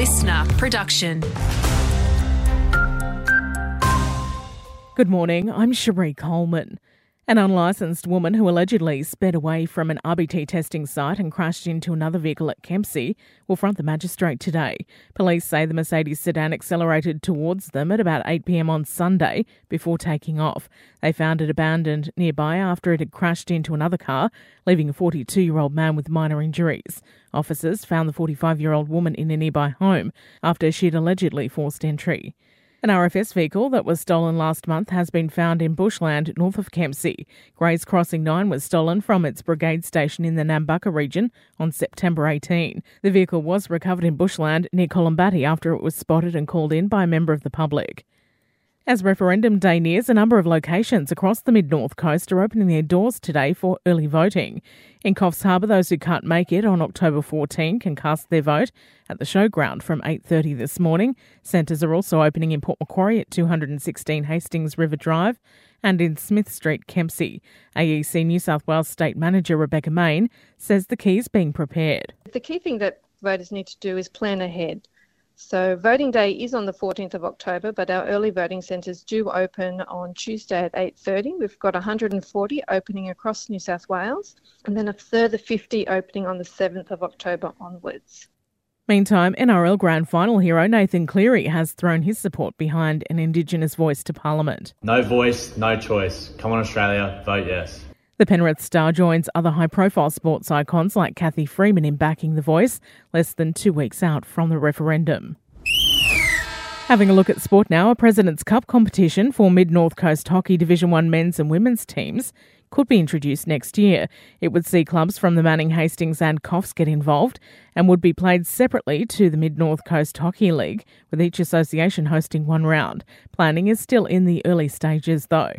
listener production. Good morning, I'm Cherie Coleman. An unlicensed woman who allegedly sped away from an RBT testing site and crashed into another vehicle at Kempsey will front the magistrate today. Police say the Mercedes sedan accelerated towards them at about 8pm on Sunday before taking off. They found it abandoned nearby after it had crashed into another car, leaving a 42 year old man with minor injuries. Officers found the 45 year old woman in a nearby home after she'd allegedly forced entry. An RFS vehicle that was stolen last month has been found in bushland north of Kempsey. Grays Crossing 9 was stolen from its brigade station in the Nambucca region on September 18. The vehicle was recovered in bushland near Collombatti after it was spotted and called in by a member of the public. As referendum day nears, a number of locations across the mid north coast are opening their doors today for early voting. In Coffs Harbour, those who can't make it on October 14 can cast their vote at the showground from 8:30 this morning. Centres are also opening in Port Macquarie at 216 Hastings River Drive and in Smith Street, Kempsey. AEC New South Wales State Manager Rebecca Main says the key is being prepared. The key thing that voters need to do is plan ahead. So voting day is on the 14th of October, but our early voting centres do open on Tuesday at 8:30. We've got 140 opening across New South Wales, and then a further 50 opening on the 7th of October onwards. Meantime, NRL Grand Final hero Nathan Cleary has thrown his support behind an Indigenous voice to Parliament. No voice, no choice. Come on, Australia, vote yes. The Penrith star joins other high profile sports icons like Cathy Freeman in backing the voice, less than two weeks out from the referendum. Having a look at sport now, a President's Cup competition for Mid North Coast Hockey Division 1 men's and women's teams could be introduced next year. It would see clubs from the Manning, Hastings, and Coffs get involved and would be played separately to the Mid North Coast Hockey League, with each association hosting one round. Planning is still in the early stages, though.